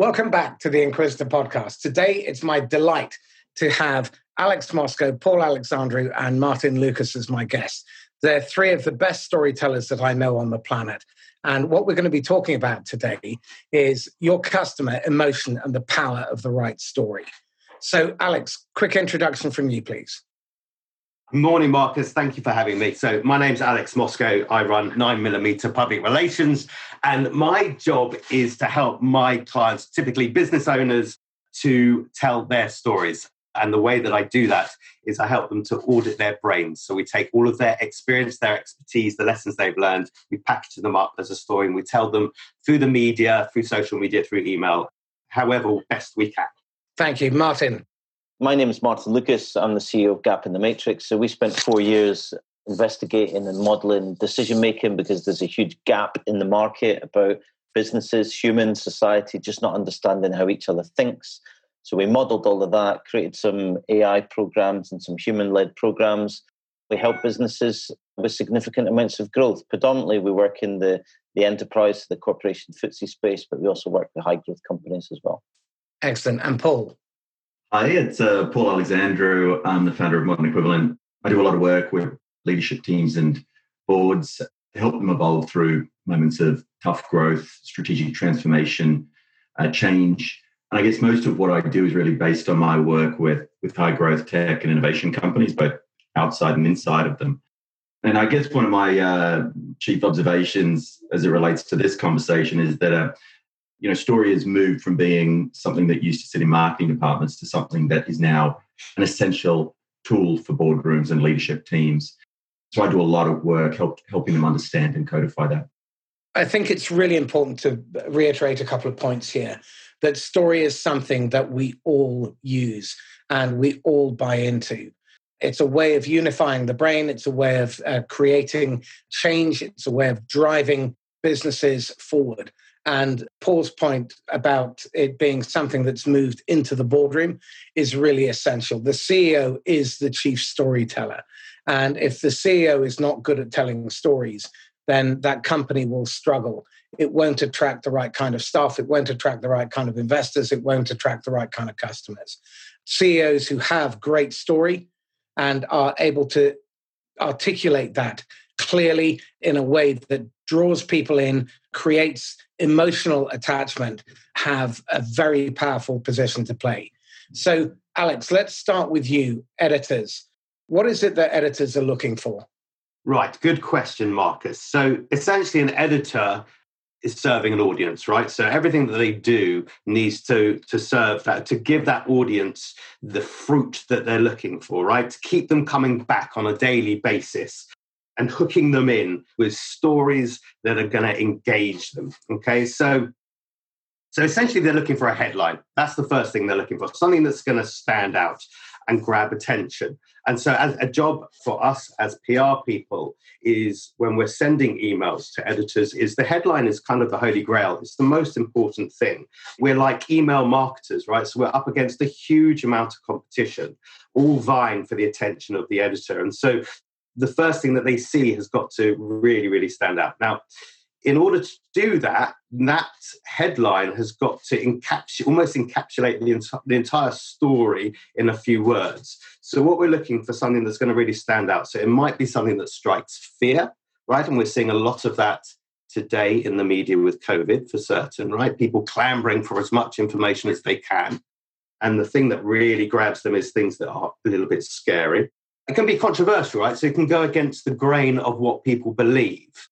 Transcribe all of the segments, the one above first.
Welcome back to the Inquisitor podcast. Today, it's my delight to have Alex Moscow, Paul Alexandru, and Martin Lucas as my guests. They're three of the best storytellers that I know on the planet. And what we're going to be talking about today is your customer, emotion, and the power of the right story. So, Alex, quick introduction from you, please. Morning, Marcus. Thank you for having me. So, my name's Alex Moscow. I run 9mm Public Relations, and my job is to help my clients, typically business owners, to tell their stories. And the way that I do that is I help them to audit their brains. So, we take all of their experience, their expertise, the lessons they've learned, we package them up as a story, and we tell them through the media, through social media, through email, however best we can. Thank you, Martin. My name is Martin Lucas. I'm the CEO of Gap in the Matrix. So we spent four years investigating and modeling decision making because there's a huge gap in the market about businesses, humans, society just not understanding how each other thinks. So we modeled all of that, created some AI programs and some human led programs. We help businesses with significant amounts of growth. Predominantly, we work in the, the enterprise, the corporation FTSE space, but we also work with high growth companies as well. Excellent. And Paul? Hi, it's uh, Paul Alexandru. I'm the founder of Modern Equivalent. I do a lot of work with leadership teams and boards to help them evolve through moments of tough growth, strategic transformation, uh, change. And I guess most of what I do is really based on my work with, with high growth tech and innovation companies, both outside and inside of them. And I guess one of my uh, chief observations as it relates to this conversation is that uh, you know, story has moved from being something that used to sit in marketing departments to something that is now an essential tool for boardrooms and leadership teams. So I do a lot of work help, helping them understand and codify that. I think it's really important to reiterate a couple of points here that story is something that we all use and we all buy into. It's a way of unifying the brain, it's a way of uh, creating change, it's a way of driving businesses forward. And Paul's point about it being something that's moved into the boardroom is really essential. The CEO is the chief storyteller. And if the CEO is not good at telling stories, then that company will struggle. It won't attract the right kind of staff. It won't attract the right kind of investors. It won't attract the right kind of customers. CEOs who have great story and are able to articulate that clearly in a way that draws people in, creates emotional attachment, have a very powerful position to play. So, Alex, let's start with you, editors. What is it that editors are looking for? Right, good question, Marcus. So, essentially, an editor is serving an audience, right? So everything that they do needs to to serve that, to give that audience the fruit that they're looking for, right? To keep them coming back on a daily basis and hooking them in with stories that are going to engage them. Okay, so so essentially they're looking for a headline. That's the first thing they're looking for, something that's going to stand out and grab attention. And so, as a job for us as PR people is when we're sending emails to editors, is the headline is kind of the holy grail. It's the most important thing. We're like email marketers, right? So we're up against a huge amount of competition, all vying for the attention of the editor. And so the first thing that they see has got to really, really stand out. Now, in order to do that, that headline has got to encapsulate, almost encapsulate the, ent- the entire story in a few words. So, what we're looking for something that's going to really stand out. So, it might be something that strikes fear, right? And we're seeing a lot of that today in the media with COVID for certain, right? People clambering for as much information as they can. And the thing that really grabs them is things that are a little bit scary it can be controversial, right? So it can go against the grain of what people believe.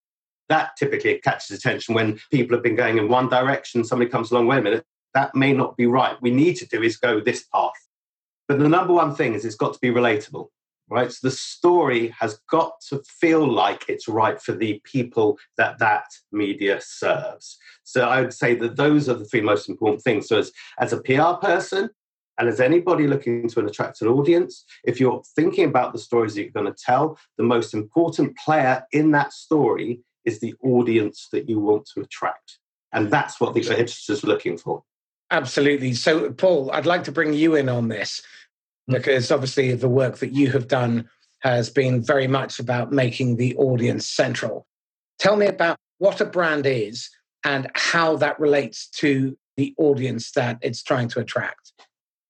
That typically catches attention when people have been going in one direction, somebody comes along, wait a minute, that may not be right. We need to do is go this path. But the number one thing is it's got to be relatable, right? So the story has got to feel like it's right for the people that that media serves. So I would say that those are the three most important things. So as, as a PR person, and as anybody looking to attract an audience, if you're thinking about the stories that you're going to tell, the most important player in that story is the audience that you want to attract. And that's what the editor is looking for. Absolutely. So, Paul, I'd like to bring you in on this hmm. because obviously the work that you have done has been very much about making the audience central. Tell me about what a brand is and how that relates to the audience that it's trying to attract?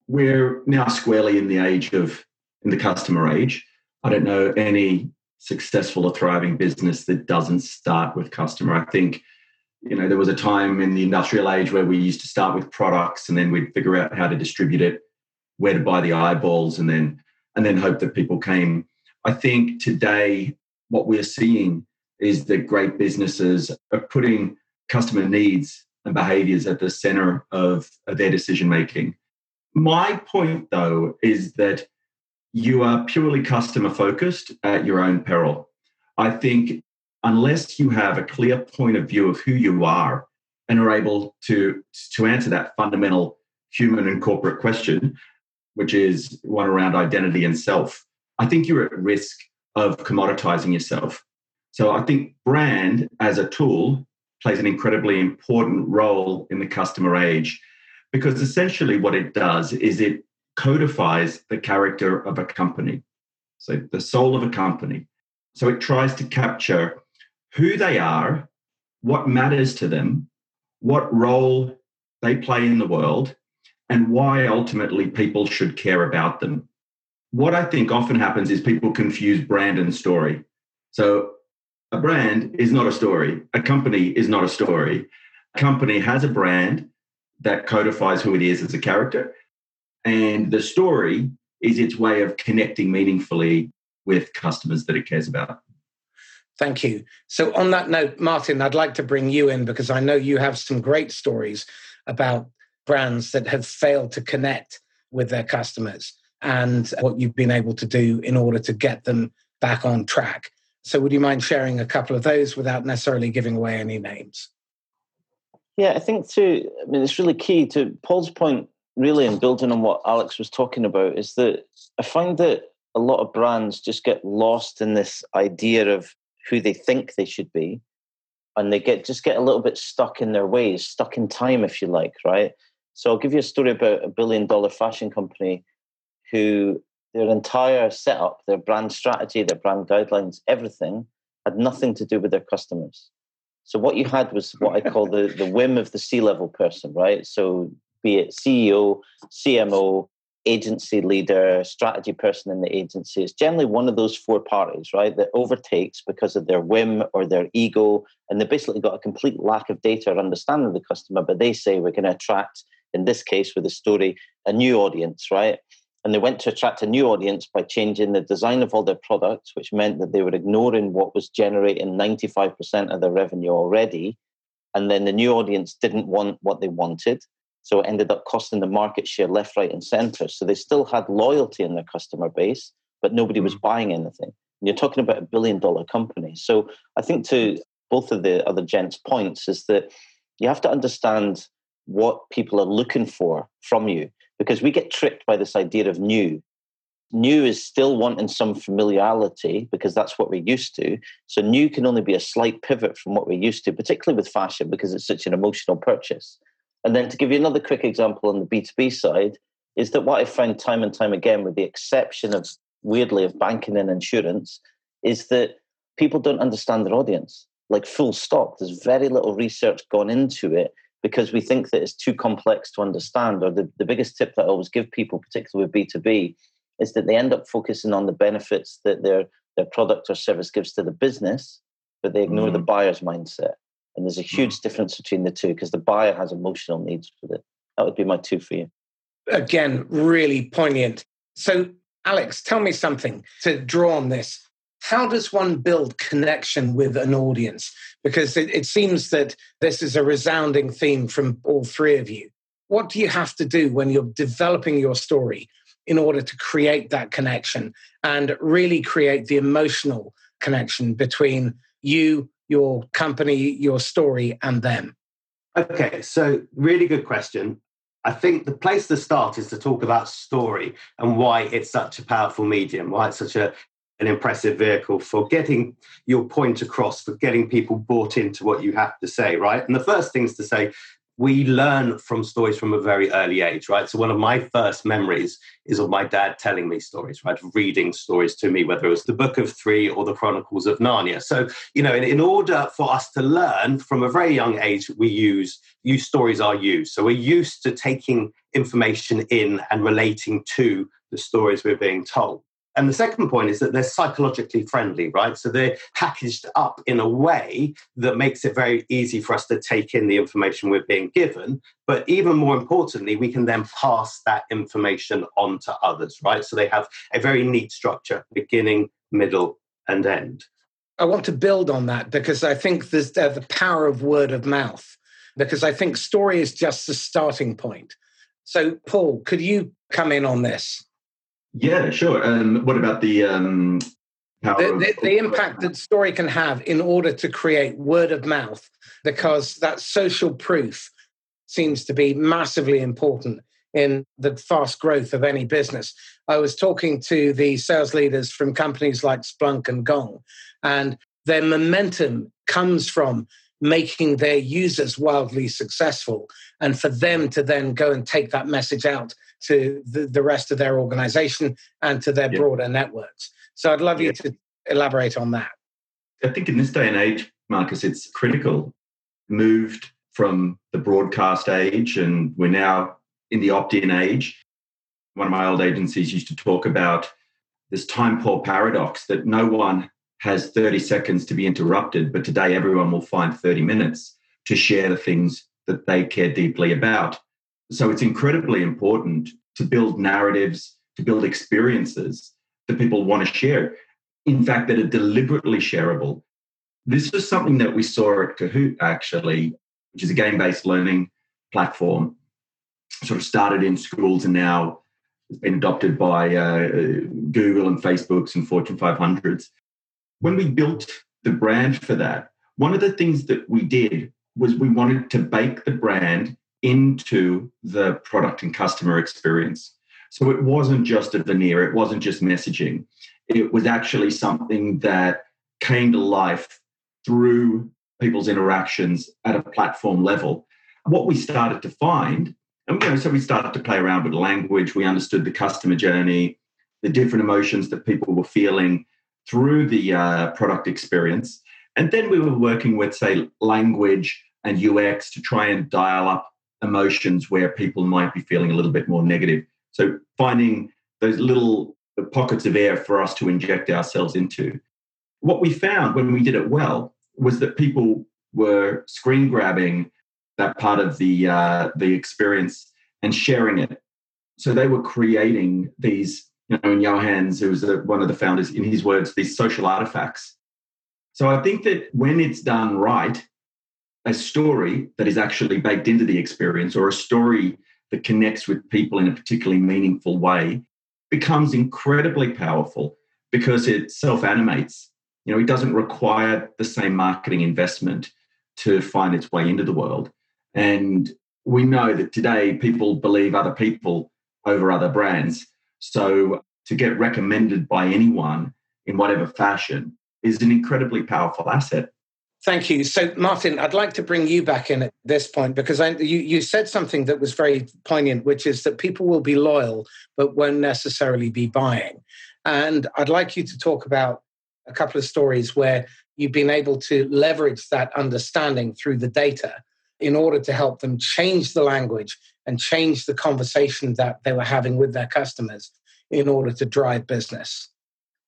We're now squarely in the age of, in the customer age. I don't know any successful or thriving business that doesn't start with customer. I think, you know, there was a time in the industrial age where we used to start with products and then we'd figure out how to distribute it, where to buy the eyeballs, and then and then hope that people came. I think today what we're seeing is that great businesses are putting customer needs and behaviors at the center of, of their decision making. My point, though, is that you are purely customer focused at your own peril. I think unless you have a clear point of view of who you are and are able to, to answer that fundamental human and corporate question, which is one around identity and self, I think you're at risk of commoditizing yourself. So I think brand as a tool plays an incredibly important role in the customer age because essentially what it does is it codifies the character of a company. So the soul of a company. So it tries to capture who they are, what matters to them, what role they play in the world, and why ultimately people should care about them. What I think often happens is people confuse brand and story. So a brand is not a story. A company is not a story. A company has a brand that codifies who it is as a character. And the story is its way of connecting meaningfully with customers that it cares about. Thank you. So, on that note, Martin, I'd like to bring you in because I know you have some great stories about brands that have failed to connect with their customers and what you've been able to do in order to get them back on track. So, would you mind sharing a couple of those without necessarily giving away any names? Yeah, I think to, I mean, it's really key to Paul's point, really, and building on what Alex was talking about, is that I find that a lot of brands just get lost in this idea of who they think they should be. And they get just get a little bit stuck in their ways, stuck in time, if you like, right? So I'll give you a story about a billion dollar fashion company who their entire setup, their brand strategy, their brand guidelines, everything had nothing to do with their customers. So what you had was what I call the, the whim of the C-level person, right? So be it CEO, CMO, agency leader, strategy person in the agency. It's generally one of those four parties, right, that overtakes because of their whim or their ego. And they basically got a complete lack of data or understanding of the customer, but they say we're going to attract, in this case with the story, a new audience, right? And they went to attract a new audience by changing the design of all their products, which meant that they were ignoring what was generating 95% of their revenue already. And then the new audience didn't want what they wanted. So it ended up costing the market share left, right, and center. So they still had loyalty in their customer base, but nobody was mm. buying anything. And you're talking about a billion dollar company. So I think to both of the other gents' points is that you have to understand what people are looking for from you because we get tricked by this idea of new. New is still wanting some familiarity because that's what we're used to. So, new can only be a slight pivot from what we're used to, particularly with fashion because it's such an emotional purchase. And then, to give you another quick example on the B2B side, is that what I found time and time again, with the exception of weirdly of banking and insurance, is that people don't understand their audience. Like, full stop. There's very little research gone into it because we think that it's too complex to understand. Or the, the biggest tip that I always give people, particularly with B2B, is that they end up focusing on the benefits that their, their product or service gives to the business, but they ignore mm. the buyer's mindset. And there's a huge mm. difference between the two because the buyer has emotional needs with it. That would be my two for you. Again, really poignant. So, Alex, tell me something to draw on this how does one build connection with an audience? Because it, it, seems that this is a resounding theme from all three of you. What do you have to do when you're developing your story in order to create that connection and really create the emotional connection between you, your company, your story, and them? Okay, so really good question. I think the place to start is to talk about story and why it's such a powerful medium, why it's such a an impressive vehicle for getting your point across, for getting people bought into what you have to say, right? And the first thing is to say, we learn from stories from a very early age, right? So one of my first memories is of my dad telling me stories, right? Reading stories to me, whether it was the Book of Three or the Chronicles of Narnia. So, you know, in, in order for us to learn from a very young age, we use use stories are used. So we're used to taking information in and relating to the stories we're being told. And the second point is that they're psychologically friendly, right? So they're packaged up in a way that makes it very easy for us to take in the information we're being given. But even more importantly, we can then pass that information on to others, right? So they have a very neat structure beginning, middle, and end. I want to build on that because I think there's uh, the power of word of mouth, because I think story is just the starting point. So, Paul, could you come in on this? Yeah, sure. Um, what about the um, the, the, the, impact that story can have in order to create word of mouth? Because that social proof seems to be massively important in the fast growth of any business. I was talking to the sales leaders from companies like Splunk and Gong, and their momentum comes from making their users wildly successful and for them to then go and take that message out to the, the rest of their organization and to their yeah. broader networks. So I'd love yeah. you to elaborate on that. I think in this day and age, Marcus, it's critical. Moved from the broadcast age, and we're now in the opt in age. One of my old agencies used to talk about this time poor paradox that no one has 30 seconds to be interrupted, but today everyone will find 30 minutes to share the things that they care deeply about. So it's incredibly important to build narratives, to build experiences that people want to share. In fact, that are deliberately shareable. This is something that we saw at Kahoot, actually, which is a game based learning platform, sort of started in schools and now has been adopted by uh, Google and Facebooks and Fortune 500s. When we built the brand for that, one of the things that we did was we wanted to bake the brand into the product and customer experience. So it wasn't just a veneer, it wasn't just messaging. It was actually something that came to life through people's interactions at a platform level. What we started to find, and you know, so we started to play around with language, we understood the customer journey, the different emotions that people were feeling through the uh, product experience. And then we were working with, say, language and UX to try and dial up emotions where people might be feeling a little bit more negative. So finding those little pockets of air for us to inject ourselves into. What we found when we did it well was that people were screen grabbing that part of the uh, the experience and sharing it. So they were creating these, you know, in Johans, who was one of the founders, in his words, these social artifacts. So I think that when it's done right, a story that is actually baked into the experience or a story that connects with people in a particularly meaningful way becomes incredibly powerful because it self animates. You know, it doesn't require the same marketing investment to find its way into the world. And we know that today people believe other people over other brands. So to get recommended by anyone in whatever fashion is an incredibly powerful asset. Thank you. So, Martin, I'd like to bring you back in at this point because I, you, you said something that was very poignant, which is that people will be loyal but won't necessarily be buying. And I'd like you to talk about a couple of stories where you've been able to leverage that understanding through the data in order to help them change the language and change the conversation that they were having with their customers in order to drive business.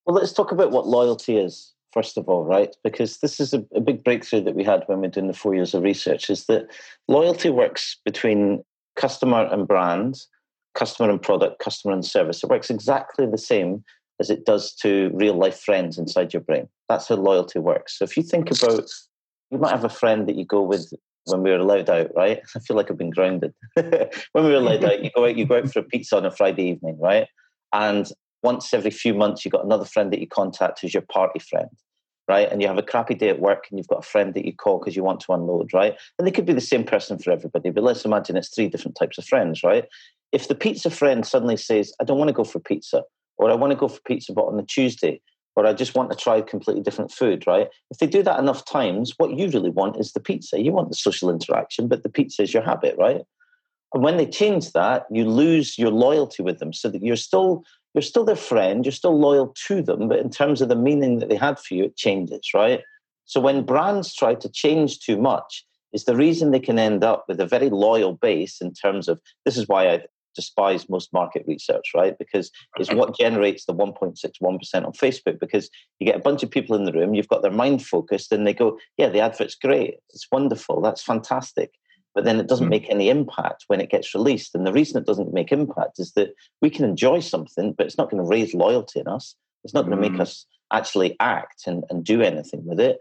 Well, let's talk about what loyalty is first of all, right? Because this is a, a, big breakthrough that we had when we are doing the four years of research is that loyalty works between customer and brand, customer and product, customer and service. It works exactly the same as it does to real life friends inside your brain. That's how loyalty works. So if you think about, you might have a friend that you go with when we were allowed out, right? I feel like I've been grounded. when we were allowed out, you go out, you go out for a pizza on a Friday evening, right? And once every few months, you've got another friend that you contact who's your party friend, right? And you have a crappy day at work and you've got a friend that you call because you want to unload, right? And they could be the same person for everybody, but let's imagine it's three different types of friends, right? If the pizza friend suddenly says, I don't want to go for pizza, or I want to go for pizza, but on the Tuesday, or I just want to try completely different food, right? If they do that enough times, what you really want is the pizza. You want the social interaction, but the pizza is your habit, right? And when they change that, you lose your loyalty with them so that you're still you're still their friend, you're still loyal to them, but in terms of the meaning that they had for you, it changes, right? So when brands try to change too much, is the reason they can end up with a very loyal base in terms of this is why I despise most market research, right? Because it's what generates the 1.61% on Facebook because you get a bunch of people in the room, you've got their mind focused, and they go, Yeah, the advert's great. It's wonderful. That's fantastic. But then it doesn't hmm. make any impact when it gets released. And the reason it doesn't make impact is that we can enjoy something, but it's not going to raise loyalty in us. It's not going to make hmm. us actually act and, and do anything with it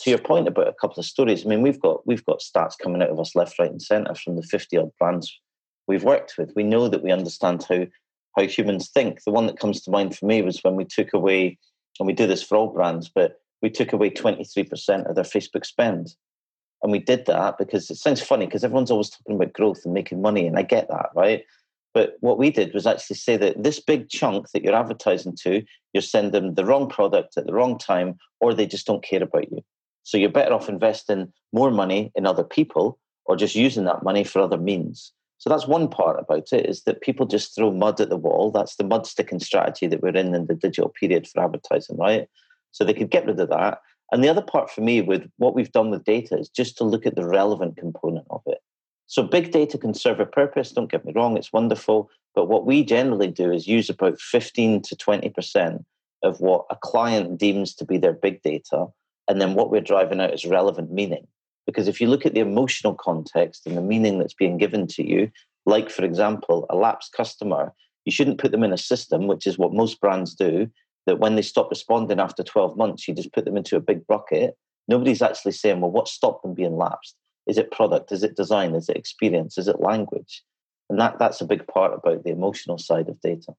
to your point about a couple of stories, I mean, we've got we've got stats coming out of us left, right, and centre from the fifty odd brands we've worked with. We know that we understand how how humans think. The one that comes to mind for me was when we took away, and we do this for all brands, but we took away 23% of their Facebook spend. And we did that because it sounds funny because everyone's always talking about growth and making money, and I get that, right? But what we did was actually say that this big chunk that you're advertising to, you're sending them the wrong product at the wrong time, or they just don't care about you. So you're better off investing more money in other people or just using that money for other means. So that's one part about it is that people just throw mud at the wall. That's the mud sticking strategy that we're in in the digital period for advertising, right? So they could get rid of that. And the other part for me with what we've done with data is just to look at the relevant component of it. So big data can serve a purpose, don't get me wrong, it's wonderful. But what we generally do is use about 15 to 20% of what a client deems to be their big data. And then what we're driving out is relevant meaning. Because if you look at the emotional context and the meaning that's being given to you, like, for example, a lapsed customer, you shouldn't put them in a system, which is what most brands do, that when they stop responding after 12 months, you just put them into a big bucket. Nobody's actually saying, well, what stopped them being lapsed? Is it product? Is it design? Is it experience? Is it language? And that, that's a big part about the emotional side of data.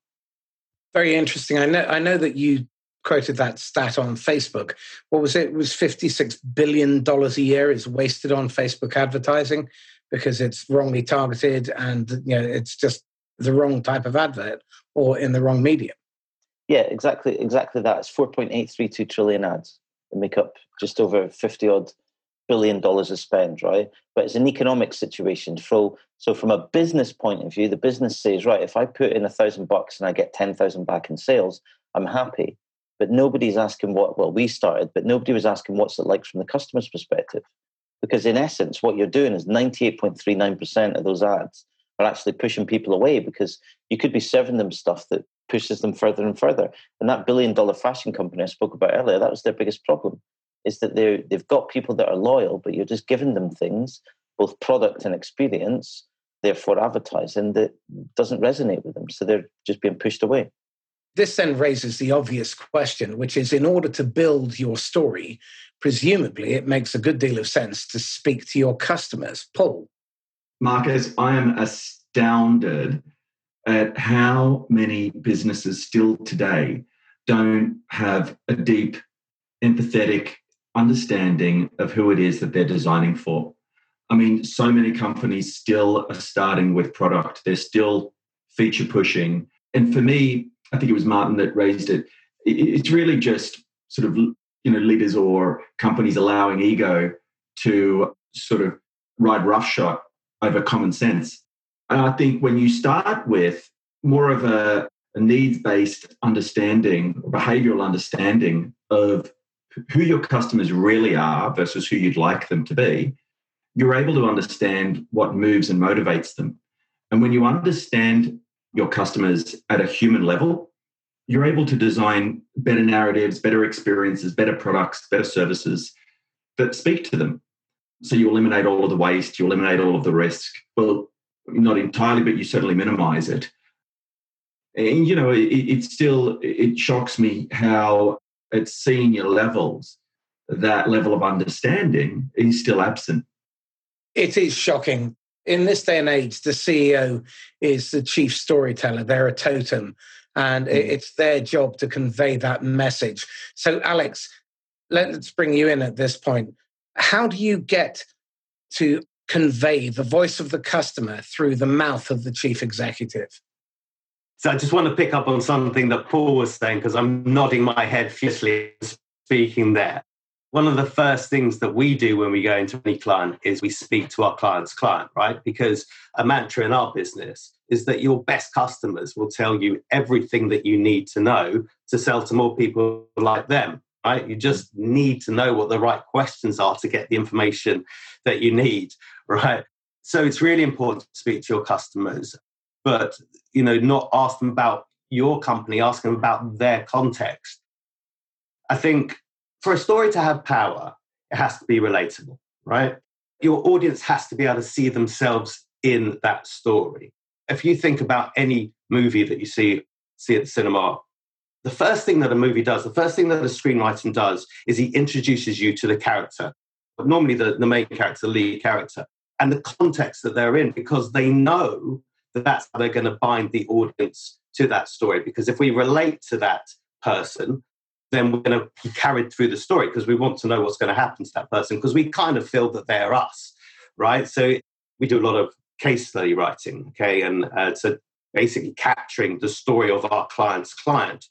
Very interesting. I know, I know that you quoted that stat on Facebook. What was it? It was $56 billion a year is wasted on Facebook advertising because it's wrongly targeted and you know it's just the wrong type of advert or in the wrong medium. Yeah, exactly, exactly that. It's 4.832 trillion ads that make up just over 50 odd billion dollars of spend, right? But it's an economic situation. So, so from a business point of view, the business says, right, if I put in a thousand bucks and I get 10,000 back in sales, I'm happy but nobody's asking what well we started but nobody was asking what's it like from the customer's perspective because in essence what you're doing is 98.39% of those ads are actually pushing people away because you could be serving them stuff that pushes them further and further and that billion dollar fashion company i spoke about earlier that was their biggest problem is that they they've got people that are loyal but you're just giving them things both product and experience therefore advertising that doesn't resonate with them so they're just being pushed away this then raises the obvious question, which is in order to build your story, presumably it makes a good deal of sense to speak to your customers. Paul. Marcus, I am astounded at how many businesses still today don't have a deep, empathetic understanding of who it is that they're designing for. I mean, so many companies still are starting with product, they're still feature pushing. And for me, I think it was Martin that raised it. It's really just sort of you know leaders or companies allowing ego to sort of ride roughshod over common sense. And I think when you start with more of a, a needs-based understanding or behavioral understanding of who your customers really are versus who you'd like them to be, you're able to understand what moves and motivates them. And when you understand your customers at a human level, you're able to design better narratives, better experiences, better products, better services that speak to them. So you eliminate all of the waste, you eliminate all of the risk. Well, not entirely, but you certainly minimize it. And you know, it, it still it shocks me how at senior levels that level of understanding is still absent. It is shocking in this day and age, the CEO is the chief storyteller. They're a totem, and mm. it's their job to convey that message. So, Alex, let's bring you in at this point. How do you get to convey the voice of the customer through the mouth of the chief executive? So I just want to pick up on something that Paul was saying because I'm nodding my head fiercely speaking there. One of the first things that we do when we go into any client is we speak to our client's client, right? Because a mantra in our business is that your best customers will tell you everything that you need to know to sell to more people like them, right? You just need to know what the right questions are to get the information that you need, right? So it's really important to speak to your customers but you know, not ask them about your company, ask them about their context. I think for a story to have power, it has to be relatable, right? Your audience has to be able to see themselves in that story. If you think about any movie that you see see at the cinema, the first thing that a movie does, the first thing that a screenwriter does is he introduces you to the character, normally the, the main character, the lead character, and the context that they're in, because they know that that's how they're going to bind the audience to that story. Because if we relate to that person, then we're going to be carried through the story because we want to know what's going to happen to that person because we kind of feel that they're us, right? So we do a lot of case study writing, okay, and uh, so basically capturing the story of our client's client.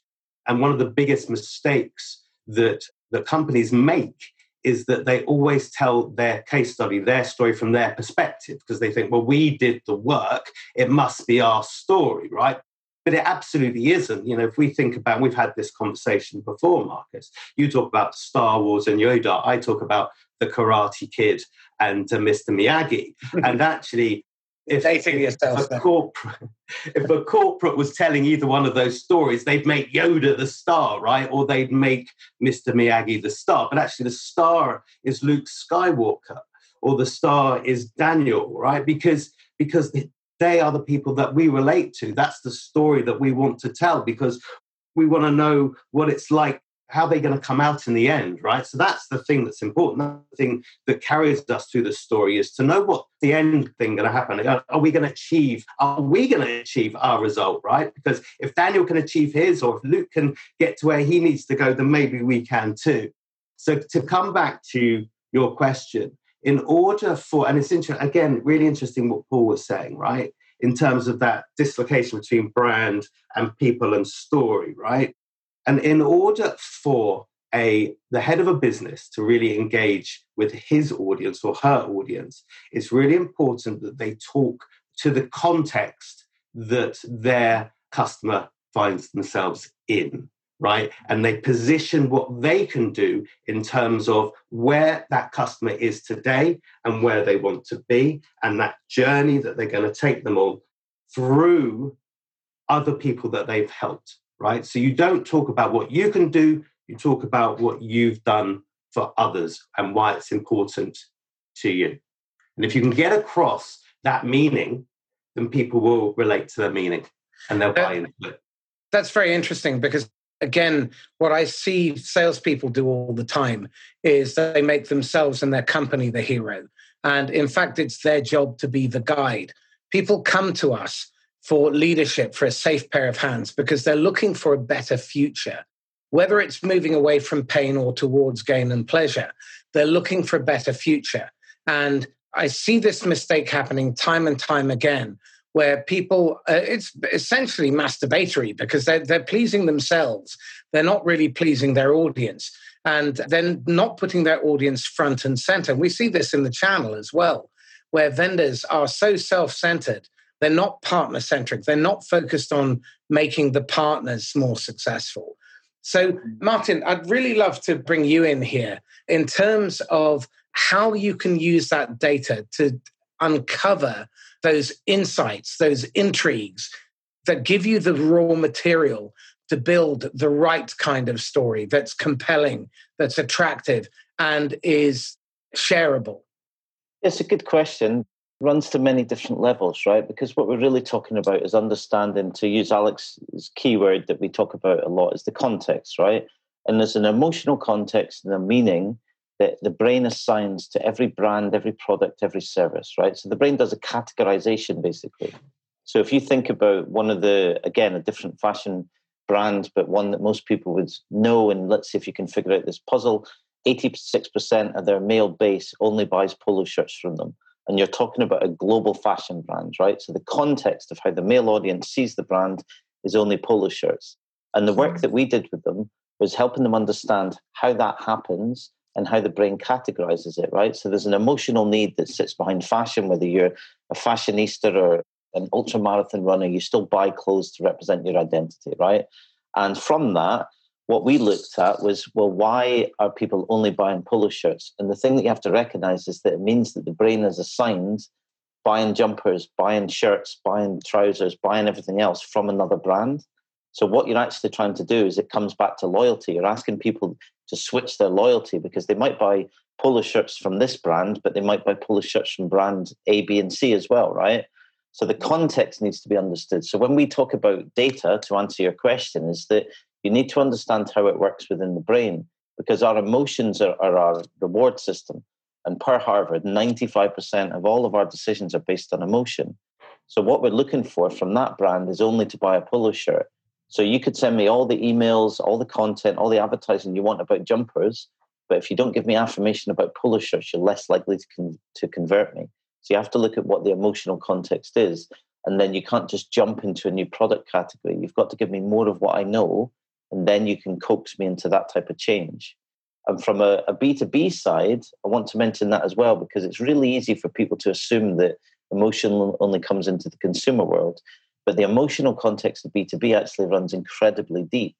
And one of the biggest mistakes that that companies make is that they always tell their case study, their story from their perspective, because they think, well, we did the work, it must be our story, right? But it absolutely isn't. You know, if we think about, we've had this conversation before, Marcus. You talk about Star Wars and Yoda. I talk about the Karate Kid and uh, Mr. Miyagi. and actually, if, dating if, yourself. If a, corporate, if a corporate was telling either one of those stories, they'd make Yoda the star, right? Or they'd make Mr. Miyagi the star. But actually, the star is Luke Skywalker, or the star is Daniel, right? Because because they are the people that we relate to. That's the story that we want to tell because we want to know what it's like how they're going to come out in the end, right? So that's the thing that's important. The thing that carries us through the story is to know what the end thing going to happen. Are we going to achieve? Are we going to achieve our result, right? Because if Daniel can achieve his, or if Luke can get to where he needs to go, then maybe we can too. So to come back to your question, in order for, and it's interesting, again, really interesting what Paul was saying, right? In terms of that dislocation between brand and people and story, right? And in order for a the head of a business to really engage with his audience or her audience, it's really important that they talk to the context that their customer finds themselves in, right? And they position what they can do in terms of where that customer is today and where they want to be, and that journey that they're going to take them on through other people that they've helped right? So you don't talk about what you can do, you talk about what you've done for others and why it's important to you. And if you can get across that meaning, then people will relate to the meaning and they'll buy into it. That's very interesting because again, what I see salespeople do all the time is that they make themselves and their company the hero. And in fact, it's their job to be the guide. People come to us for leadership, for a safe pair of hands, because they're looking for a better future. Whether it's moving away from pain or towards gain and pleasure, they're looking for a better future. And I see this mistake happening time and time again, where people, uh, it's essentially masturbatory because they're, they're pleasing themselves. They're not really pleasing their audience. And then not putting their audience front and center. We see this in the channel as well, where vendors are so self centered they're not partner centric. They're not focused on making the partners more successful. So, mm-hmm. Martin, I'd really love to bring you in here in terms of how you can use that data to uncover those insights, those intrigues that give you the raw material to build the right kind of story that's compelling, that's attractive, and is shareable. It's a good question runs to many different levels, right? Because what we're really talking about is understanding, to use Alex's keyword that we talk about a lot, is the context, right? And there's an emotional context and a meaning that the brain assigns to every brand, every product, every service, right? So the brain does a categorization basically. So if you think about one of the, again, a different fashion brand, but one that most people would know, and let's see if you can figure out this puzzle 86% of their male base only buys polo shirts from them and you're talking about a global fashion brand, right? So the context of how the male audience sees the brand is only polo shirts. And the work hmm. that we did with them was helping them understand how that happens and how the brain categorizes it, right? So there's an emotional need that sits behind fashion, whether you're a fashionista or an ultra marathon runner, you still buy clothes to represent your identity, right? And from that, what we looked at was, well, why are people only buying polo shirts? And the thing that you have to recognize is that it means that the brain is assigned buying jumpers, buying shirts, buying trousers, buying everything else from another brand. So what you're actually trying to do is it comes back to loyalty. You're asking people to switch their loyalty because they might buy polo shirts from this brand, but they might buy polo shirts from brand A, B, and C as well, right? So the context needs to be understood. So when we talk about data, to answer your question, is that you need to understand how it works within the brain because our emotions are, are our reward system. And per Harvard, 95% of all of our decisions are based on emotion. So what we're looking for from that brand is only to buy a polo shirt. So you could send me all the emails, all the content, all the advertising you want about jumpers, but if you don't give me affirmation about polo shirts, you're less likely to con- to convert me. So you have to look at what the emotional context is, and then you can't just jump into a new product category. You've got to give me more of what I know, and then you can coax me into that type of change. And from a a B2B side, I want to mention that as well because it's really easy for people to assume that emotion only comes into the consumer world. But the emotional context of B2B actually runs incredibly deep.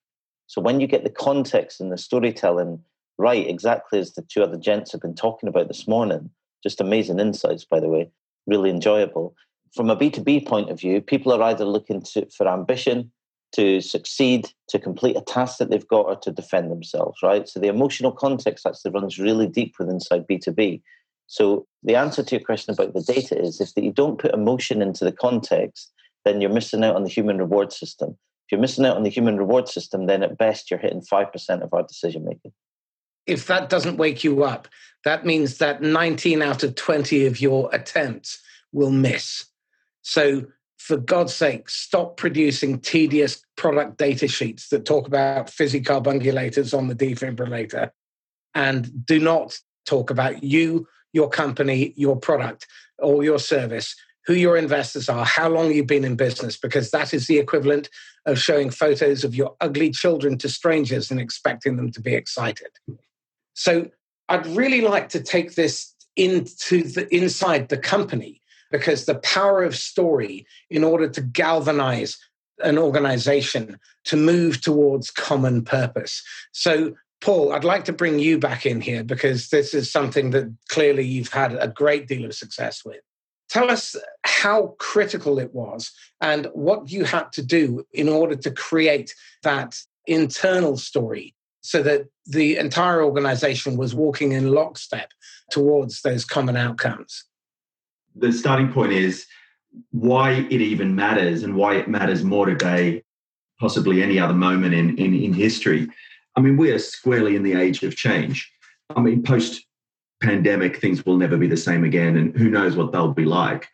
So when you get the context and the storytelling right, exactly as the two other gents have been talking about this morning, just amazing insights, by the way, really enjoyable. From a B2B point of view, people are either looking to, for ambition, to succeed, to complete a task that they've got, or to defend themselves, right? So the emotional context actually runs really deep within inside B2B. So the answer to your question about the data is if you don't put emotion into the context, then you're missing out on the human reward system. If you're missing out on the human reward system, then at best you're hitting 5% of our decision making. If that doesn't wake you up, that means that 19 out of 20 of your attempts will miss. So for God's sake, stop producing tedious product data sheets that talk about physicarbunculator on the defibrillator and do not talk about you, your company, your product, or your service, who your investors are, how long you've been in business, because that is the equivalent of showing photos of your ugly children to strangers and expecting them to be excited. So I'd really like to take this into the inside the company because the power of story in order to galvanize an organization to move towards common purpose. So, Paul, I'd like to bring you back in here because this is something that clearly you've had a great deal of success with. Tell us how critical it was and what you had to do in order to create that internal story so that the entire organization was walking in lockstep towards those common outcomes the starting point is why it even matters and why it matters more today, possibly any other moment in, in, in history. I mean, we are squarely in the age of change. I mean, post pandemic, things will never be the same again, and who knows what they'll be like.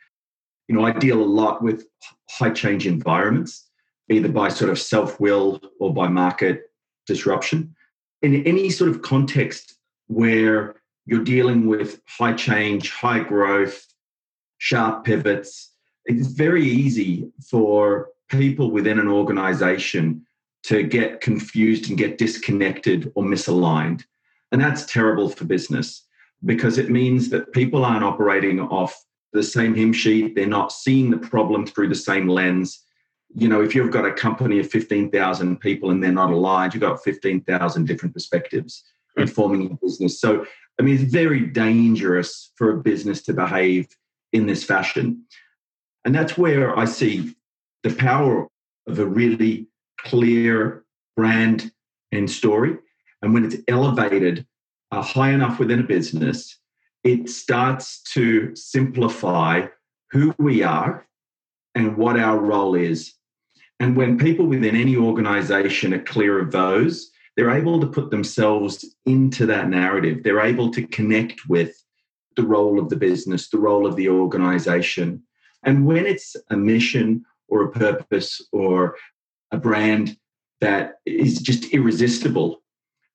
You know, I deal a lot with high change environments, either by sort of self will or by market disruption. In any sort of context where you're dealing with high change, high growth, sharp pivots. It's very easy for people within an organization to get confused and get disconnected or misaligned. And that's terrible for business because it means that people aren't operating off the same hymn sheet. They're not seeing the problem through the same lens. You know, if you've got a company of 15,000 people and they're not aligned, you've got 15,000 different perspectives hmm. informing your business. So, I mean, it's very dangerous for a business to behave in this fashion. And that's where I see the power of a really clear brand and story. And when it's elevated uh, high enough within a business, it starts to simplify who we are and what our role is. And when people within any organization are clear of those, they're able to put themselves into that narrative. They're able to connect with the role of the business, the role of the organization. And when it's a mission or a purpose or a brand that is just irresistible,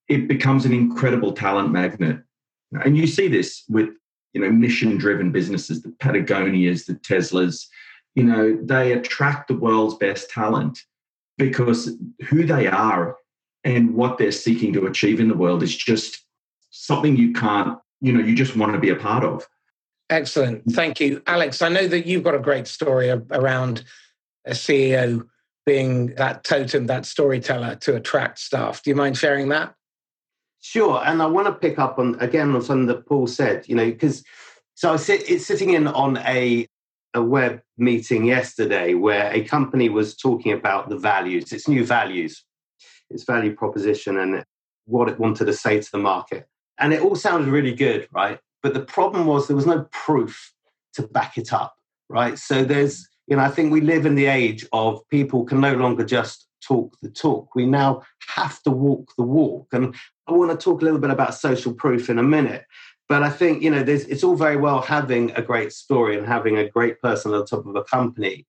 it becomes an incredible talent magnet. And you see this with you know mission driven businesses, the Patagonias, the Teslas, you know, they attract the world's best talent because who they are and what they're seeking to achieve in the world is just something you can't, you know, you just want to be a part of. Excellent. Thank you. Alex, I know that you've got a great story around a CEO being that totem, that storyteller to attract staff. Do you mind sharing that? Sure. And I want to pick up on, again, on something that Paul said, you know, because so I sit, it's sitting in on a, a web meeting yesterday where a company was talking about the values, its new values, its value proposition, and what it wanted to say to the market. And it all sounded really good, right? But the problem was there was no proof to back it up, right? So there's, you know, I think we live in the age of people can no longer just talk the talk. We now have to walk the walk. And I want to talk a little bit about social proof in a minute. But I think, you know, it's all very well having a great story and having a great person at the top of a company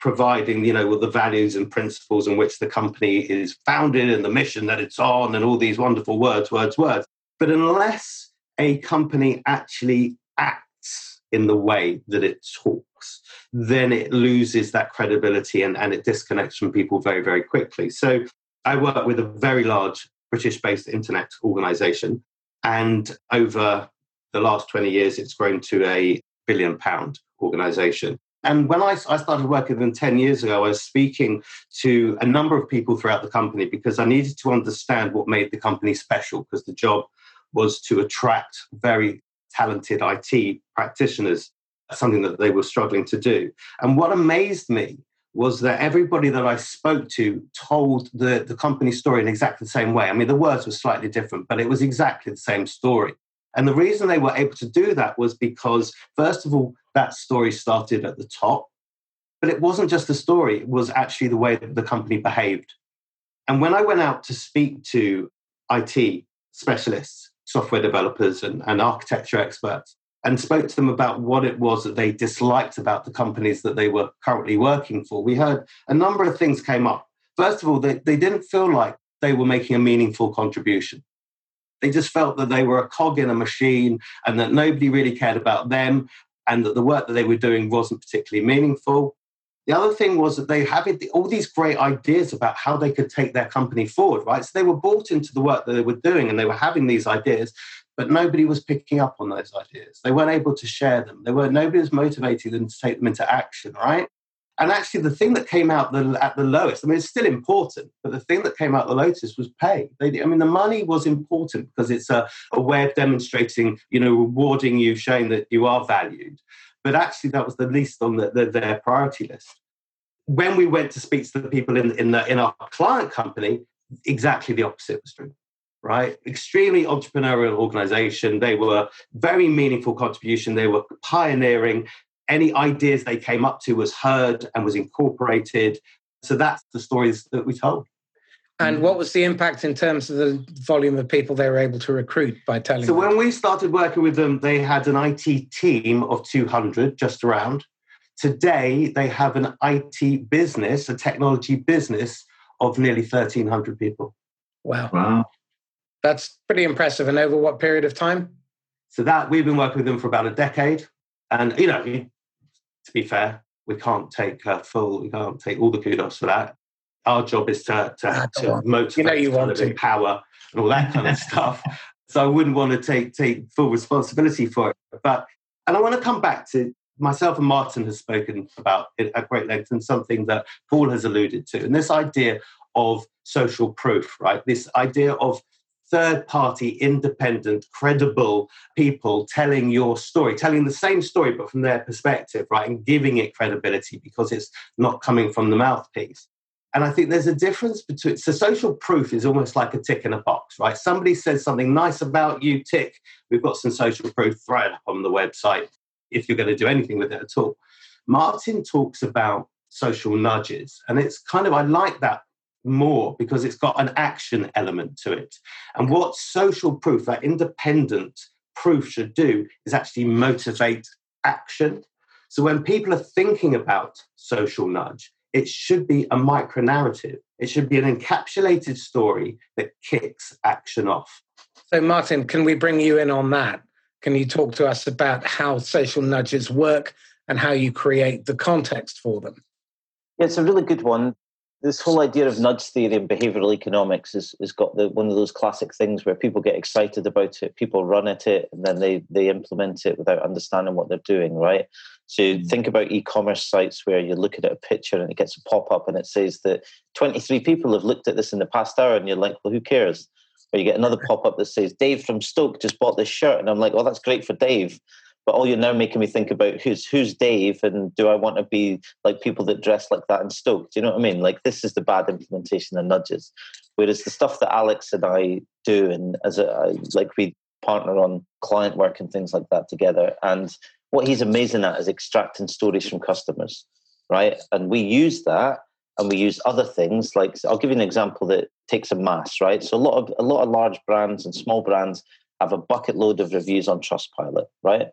providing, you know, with the values and principles in which the company is founded and the mission that it's on and all these wonderful words, words, words. But unless a company actually acts in the way that it talks, then it loses that credibility and, and it disconnects from people very, very quickly. So I work with a very large British based internet organization. And over the last 20 years, it's grown to a billion pound organization. And when I, I, started working with them 10 years ago, I was speaking to a number of people throughout the company because I needed to understand what made the company special because the job was to attract very talented IT practitioners, something that they were struggling to do. And what amazed me was that everybody that I spoke to told the, the company story in exactly the same way. I mean, the words were slightly different, but it was exactly the same story. And the reason they were able to do that was because, first of all, that story started at the top, but it wasn't just the story, it was actually the way that the company behaved. And when I went out to speak to IT specialists, software developers and, and architecture experts and spoke to them about what it was that they disliked about the companies that they were currently working for, we heard a number of things came up. First of all, they, they didn't feel like they were making a meaningful contribution. They just felt that they were a cog in a machine and that nobody really cared about them and that the work that they were doing wasn't particularly meaningful. The other thing was that they had all these great ideas about how they could take their company forward, right? So they were bought into the work that they were doing and they were having these ideas, but nobody was picking up on those ideas. They weren't able to share them. They were nobody was motivating them to take them into action, right? And actually, the thing that came out the, at the lowest, I mean, it's still important, but the thing that came out the lowest was pay. They, I mean, the money was important because it's a, a way of demonstrating, you know, rewarding you, showing that you are valued. But actually, that was the least on the, the, their priority list. When we went to speak to the people in, in, the, in our client company, exactly the opposite was true right? Extremely entrepreneurial organization. They were very meaningful contribution. They were pioneering. Any ideas they came up to was heard and was incorporated. So that's the stories that we told. And what was the impact in terms of the volume of people they were able to recruit by telling? So them? when we started working with them, they had an IT team of 200, just around. Today, they have an IT business, a technology business of nearly 1,300 people. Wow. Wow. That's pretty impressive. And over what period of time? So that we've been working with them for about a decade. And, you know, to be fair, we can't take uh, full, we can't take all the kudos for that. Our job is to, to, ah, to motivate, you know you want to empower and all that kind of stuff. So I wouldn't want to take, take full responsibility for it. But, and I want to come back to myself and Martin has spoken about it at great length and something that Paul has alluded to. And this idea of social proof, right? This idea of third party, independent, credible people telling your story, telling the same story, but from their perspective, right? And giving it credibility because it's not coming from the mouthpiece. And I think there's a difference between, so social proof is almost like a tick in a box, right? Somebody says something nice about you, tick, we've got some social proof, throw it up on the website if you're going to do anything with it at all. Martin talks about social nudges, and it's kind of, I like that more because it's got an action element to it. And what social proof, that independent proof, should do is actually motivate action. So when people are thinking about social nudge, it should be a micro narrative. It should be an encapsulated story that kicks action off. So, Martin, can we bring you in on that? Can you talk to us about how social nudges work and how you create the context for them? Yeah, It's a really good one this whole idea of nudge theory and behavioral economics is, is got the one of those classic things where people get excited about it, people run at it, and then they they implement it without understanding what they're doing, right? So think about e-commerce sites where you look at a picture and it gets a pop-up and it says that 23 people have looked at this in the past hour, and you're like, well, who cares? Or you get another pop-up that says Dave from Stoke just bought this shirt, and I'm like, well, that's great for Dave but all you're now making me think about who's who's Dave and do I want to be like people that dress like that in Stoke? Do you know what I mean? Like this is the bad implementation of nudges. Whereas the stuff that Alex and I do and as a like we partner on client work and things like that together. And what he's amazing at is extracting stories from customers, right? And we use that and we use other things like I'll give you an example that takes a mass, right? So a lot of a lot of large brands and small brands have a bucket load of reviews on Trustpilot, right?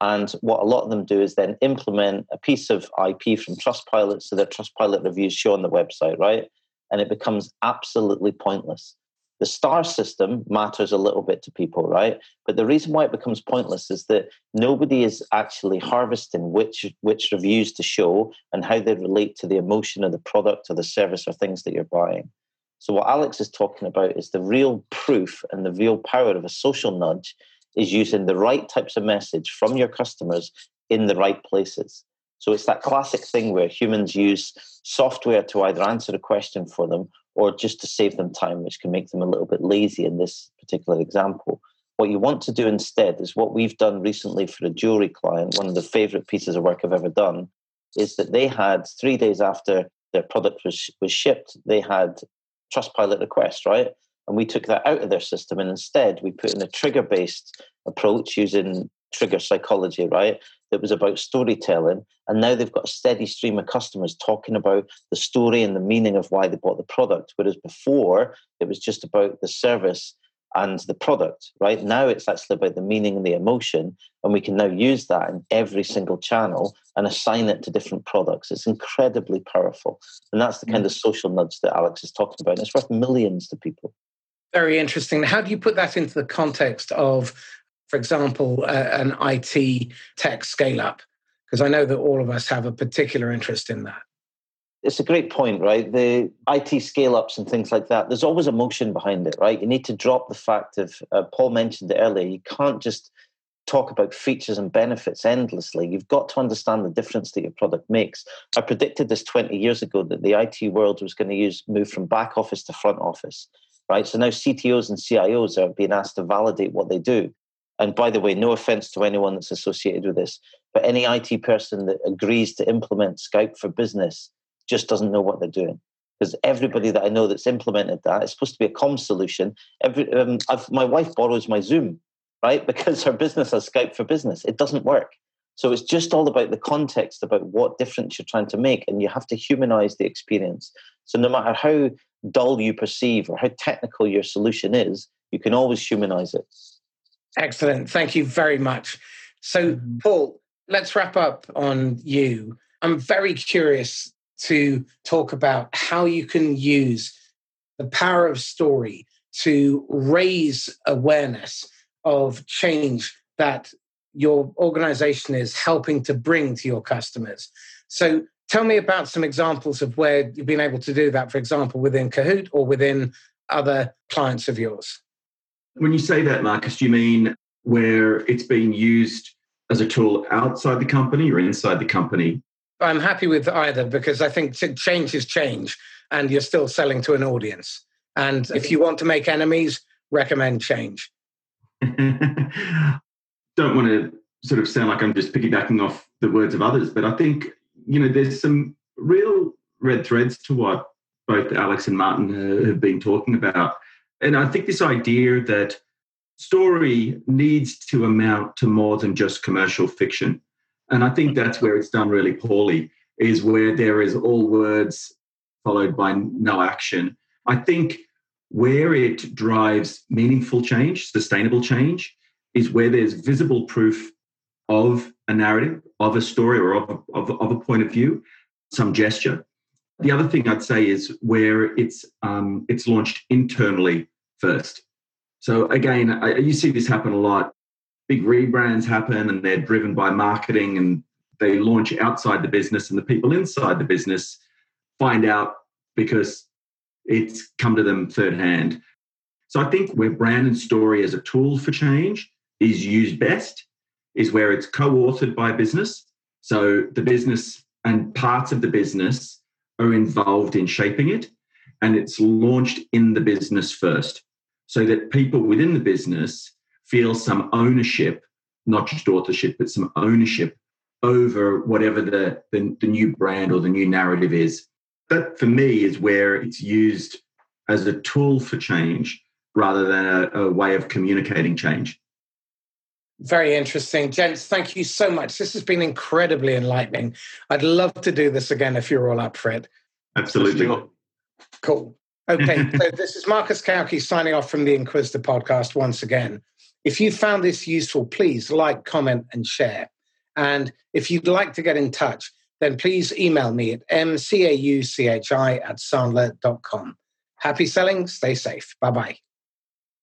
And what a lot of them do is then implement a piece of IP from Trustpilot so that Trustpilot reviews show on the website, right? And it becomes absolutely pointless. The star system matters a little bit to people, right? But the reason why it becomes pointless is that nobody is actually harvesting which which reviews to show and how they relate to the emotion of the product or the service or things that you're buying. So what Alex is talking about is the real proof and the real power of a social nudge is using the right types of message from your customers in the right places. So it's that classic thing where humans use software to either answer a question for them or just to save them time, which can make them a little bit lazy in this particular example. What you want to do instead is what we've done recently for a jewelry client, one of the favorite pieces of work I've ever done, is that they had three days after their product was, was shipped, they had Trustpilot request, right? And we took that out of their system and instead we put in a trigger based approach using trigger psychology, right? That was about storytelling. And now they've got a steady stream of customers talking about the story and the meaning of why they bought the product. Whereas before it was just about the service and the product, right? Now it's actually about the meaning and the emotion. And we can now use that in every single channel and assign it to different products. It's incredibly powerful. And that's the kind of mm. social nudge that Alex is talking about. And it's worth millions to people. Very interesting. How do you put that into the context of, for example, uh, an IT tech scale up? Because I know that all of us have a particular interest in that. It's a great point, right? The IT scale ups and things like that, there's always emotion behind it, right? You need to drop the fact of, uh, Paul mentioned it earlier, you can't just talk about features and benefits endlessly. You've got to understand the difference that your product makes. I predicted this 20 years ago that the IT world was going to use move from back office to front office right? So now CTOs and CIOs are being asked to validate what they do. And by the way, no offense to anyone that's associated with this, but any IT person that agrees to implement Skype for business just doesn't know what they're doing. Because everybody that I know that's implemented that, it's supposed to be a com solution. Every, um, my wife borrows my Zoom, right? Because her business has Skype for business. It doesn't work. So it's just all about the context, about what difference you're trying to make, and you have to humanize the experience. So no matter how dull you perceive or how technical your solution is, you can always humanize it. Excellent. Thank you very much. So, mm-hmm. Paul, let's wrap up on you. I'm very curious to talk about how you can use the power of story to raise awareness of change that your organization is helping to bring to your customers. So, Tell me about some examples of where you've been able to do that, for example, within Kahoot or within other clients of yours. When you say that, Marcus, do you mean where it's being used as a tool outside the company or inside the company? I'm happy with either because I think change is change and you're still selling to an audience. And if you want to make enemies, recommend change. Don't want to sort of sound like I'm just piggybacking off the words of others, but I think you know, there's some real red threads to what both Alex and Martin have been talking about. And I think this idea that story needs to amount to more than just commercial fiction. And I think that's where it's done really poorly, is where there is all words followed by no action. I think where it drives meaningful change, sustainable change, is where there's visible proof of a narrative, of a story, or of, of, of a point of view, some gesture. The other thing I'd say is where it's um, it's launched internally first. So again, I, you see this happen a lot. Big rebrands happen, and they're driven by marketing, and they launch outside the business, and the people inside the business find out because it's come to them third hand. So I think where brand and story as a tool for change is used best is where it's co-authored by business. So the business and parts of the business are involved in shaping it and it's launched in the business first so that people within the business feel some ownership, not just authorship, but some ownership over whatever the, the, the new brand or the new narrative is. That for me is where it's used as a tool for change rather than a, a way of communicating change. Very interesting. Gents, thank you so much. This has been incredibly enlightening. I'd love to do this again if you're all up for it. Absolutely. Cool. Okay, so this is Marcus Cauchi signing off from the Inquisitor podcast once again. If you found this useful, please like, comment, and share. And if you'd like to get in touch, then please email me at mcauchi at sandler.com. Happy selling, stay safe. Bye bye.